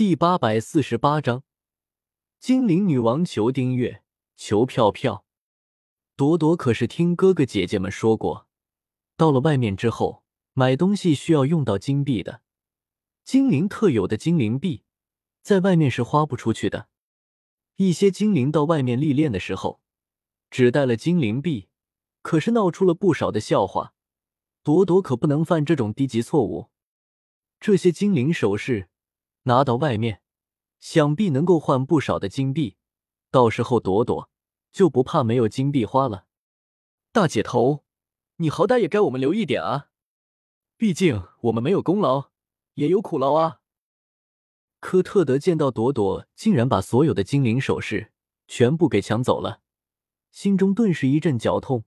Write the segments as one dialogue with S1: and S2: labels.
S1: 第八百四十八章，精灵女王求订阅，求票票。朵朵可是听哥哥姐姐们说过，到了外面之后买东西需要用到金币的，精灵特有的精灵币，在外面是花不出去的。一些精灵到外面历练的时候，只带了精灵币，可是闹出了不少的笑话。朵朵可不能犯这种低级错误。这些精灵首饰。拿到外面，想必能够换不少的金币，到时候朵朵就不怕没有金币花了。大姐头，你好歹也该我们留一点啊！毕竟我们没有功劳，也有苦劳啊。科特德见到朵朵竟然把所有的精灵首饰全部给抢走了，心中顿时一阵绞痛。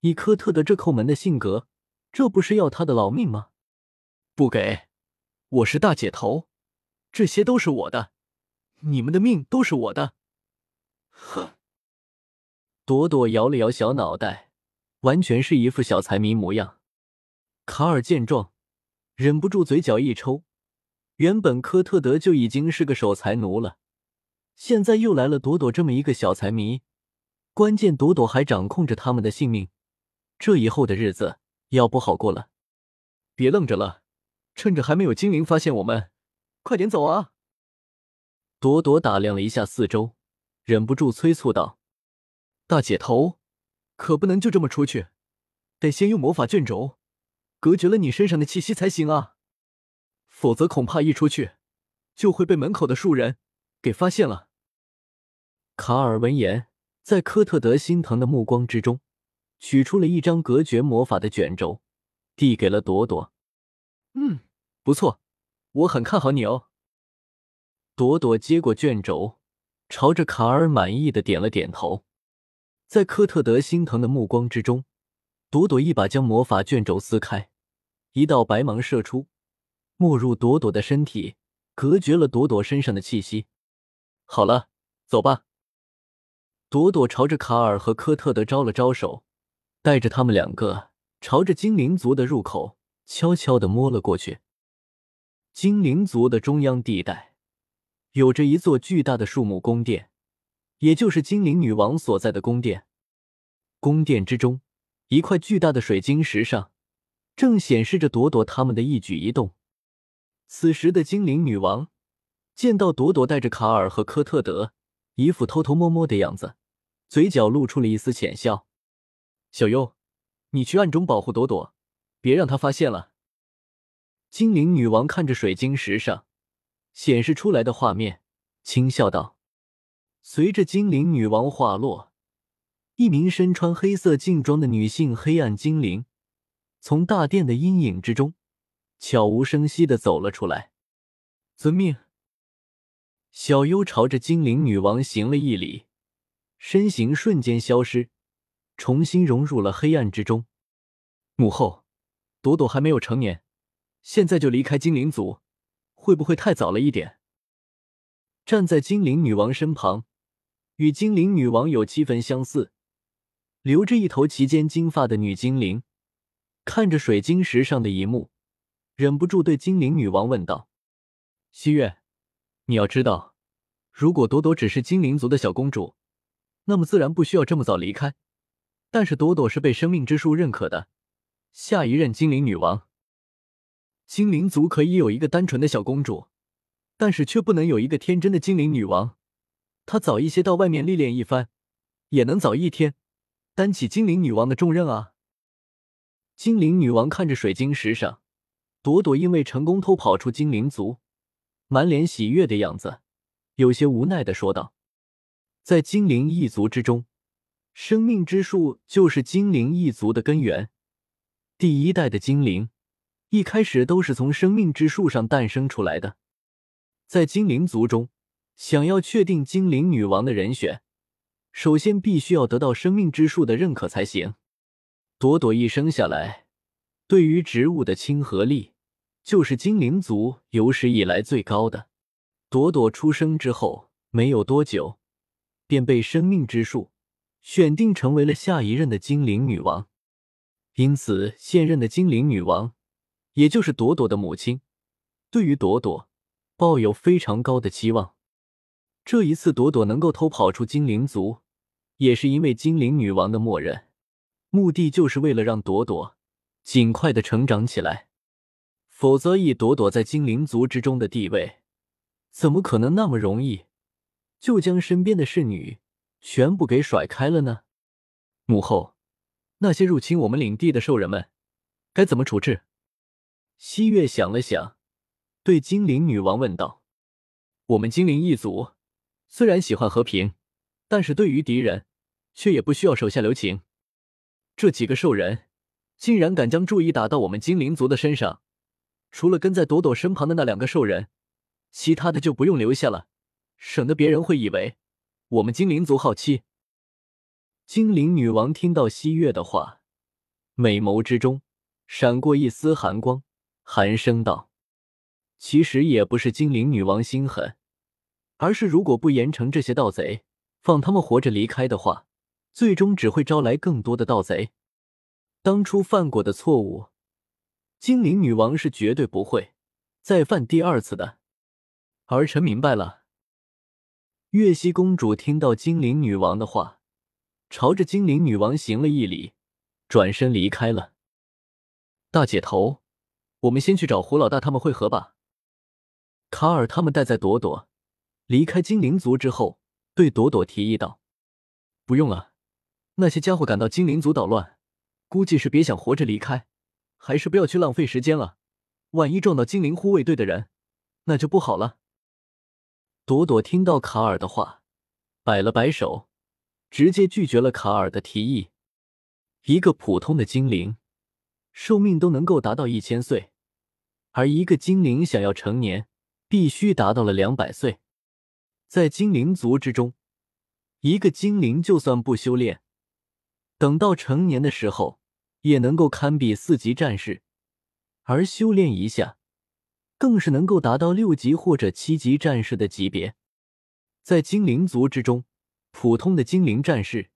S1: 以科特德这抠门的性格，这不是要他的老命吗？不给，我是大姐头。这些都是我的，你们的命都是我的。哼！朵朵摇了摇小脑袋，完全是一副小财迷模样。卡尔见状，忍不住嘴角一抽。原本科特德就已经是个守财奴了，现在又来了朵朵这么一个小财迷，关键朵朵还掌控着他们的性命，这以后的日子要不好过了。别愣着了，趁着还没有精灵发现我们。快点走啊！朵朵打量了一下四周，忍不住催促道：“大姐头，可不能就这么出去，得先用魔法卷轴隔绝了你身上的气息才行啊！否则恐怕一出去就会被门口的树人给发现了。”卡尔闻言，在科特德心疼的目光之中，取出了一张隔绝魔法的卷轴，递给了朵朵。“嗯，不错。”我很看好你哦。朵朵接过卷轴，朝着卡尔满意的点了点头。在科特德心疼的目光之中，朵朵一把将魔法卷轴撕开，一道白芒射出，没入朵朵的身体，隔绝了朵朵身上的气息。好了，走吧。朵朵朝着卡尔和科特德招了招手，带着他们两个朝着精灵族的入口悄悄的摸了过去。精灵族的中央地带，有着一座巨大的树木宫殿，也就是精灵女王所在的宫殿。宫殿之中，一块巨大的水晶石上，正显示着朵朵他们的一举一动。此时的精灵女王见到朵朵带着卡尔和科特德，一副偷偷摸摸的样子，嘴角露出了一丝浅笑：“小优，你去暗中保护朵朵，别让她发现了。”精灵女王看着水晶石上显示出来的画面，轻笑道：“随着精灵女王话落，一名身穿黑色劲装的女性黑暗精灵从大殿的阴影之中悄无声息的走了出来。遵命。”小优朝着精灵女王行了一礼，身形瞬间消失，重新融入了黑暗之中。母后，朵朵还没有成年。现在就离开精灵族，会不会太早了一点？站在精灵女王身旁，与精灵女王有七分相似，留着一头齐肩金发的女精灵，看着水晶石上的一幕，忍不住对精灵女王问道：“西月，你要知道，如果朵朵只是精灵族的小公主，那么自然不需要这么早离开。但是朵朵是被生命之树认可的下一任精灵女王。”精灵族可以有一个单纯的小公主，但是却不能有一个天真的精灵女王。她早一些到外面历练一番，也能早一天担起精灵女王的重任啊！精灵女王看着水晶石上朵朵因为成功偷跑出精灵族，满脸喜悦的样子，有些无奈的说道：“在精灵一族之中，生命之树就是精灵一族的根源，第一代的精灵。”一开始都是从生命之树上诞生出来的，在精灵族中，想要确定精灵女王的人选，首先必须要得到生命之树的认可才行。朵朵一生下来，对于植物的亲和力就是精灵族有史以来最高的。朵朵出生之后没有多久，便被生命之树选定成为了下一任的精灵女王，因此现任的精灵女王。也就是朵朵的母亲，对于朵朵抱有非常高的期望。这一次，朵朵能够偷跑出精灵族，也是因为精灵女王的默认，目的就是为了让朵朵尽快的成长起来。否则，以朵朵在精灵族之中的地位，怎么可能那么容易就将身边的侍女全部给甩开了呢？母后，那些入侵我们领地的兽人们该怎么处置？西月想了想，对精灵女王问道：“我们精灵一族。”虽然喜欢和平，但是对于敌人，却也不需要手下留情。这几个兽人竟然敢将注意打到我们精灵族的身上，除了跟在朵朵身旁的那两个兽人，其他的就不用留下了，省得别人会以为我们精灵族好欺。精灵女王听到西月的话，美眸之中闪过一丝寒光，寒声道：“其实也不是精灵女王心狠。”而是，如果不严惩这些盗贼，放他们活着离开的话，最终只会招来更多的盗贼。当初犯过的错误，精灵女王是绝对不会再犯第二次的。儿臣明白了。月溪公主听到精灵女王的话，朝着精灵女王行了一礼，转身离开了。大姐头，我们先去找胡老大他们会合吧。卡尔他们带在朵朵。离开精灵族之后，对朵朵提议道：“不用了，那些家伙赶到精灵族捣乱，估计是别想活着离开，还是不要去浪费时间了。万一撞到精灵护卫队的人，那就不好了。”朵朵听到卡尔的话，摆了摆手，直接拒绝了卡尔的提议。一个普通的精灵，寿命都能够达到一千岁，而一个精灵想要成年，必须达到了两百岁。在精灵族之中，一个精灵就算不修炼，等到成年的时候，也能够堪比四级战士；而修炼一下，更是能够达到六级或者七级战士的级别。在精灵族之中，普通的精灵战士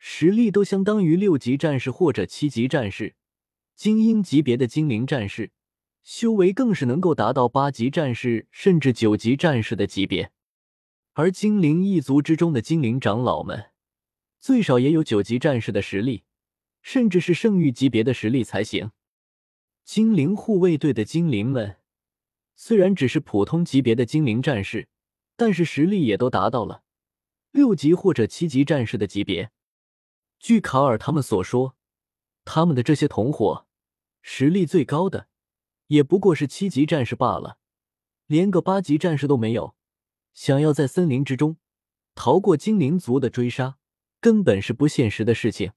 S1: 实力都相当于六级战士或者七级战士；精英级别的精灵战士，修为更是能够达到八级战士甚至九级战士的级别。而精灵一族之中的精灵长老们，最少也有九级战士的实力，甚至是圣域级别的实力才行。精灵护卫队的精灵们，虽然只是普通级别的精灵战士，但是实力也都达到了六级或者七级战士的级别。据卡尔他们所说，他们的这些同伙实力最高的，也不过是七级战士罢了，连个八级战士都没有。想要在森林之中逃过精灵族的追杀，根本是不现实的事情。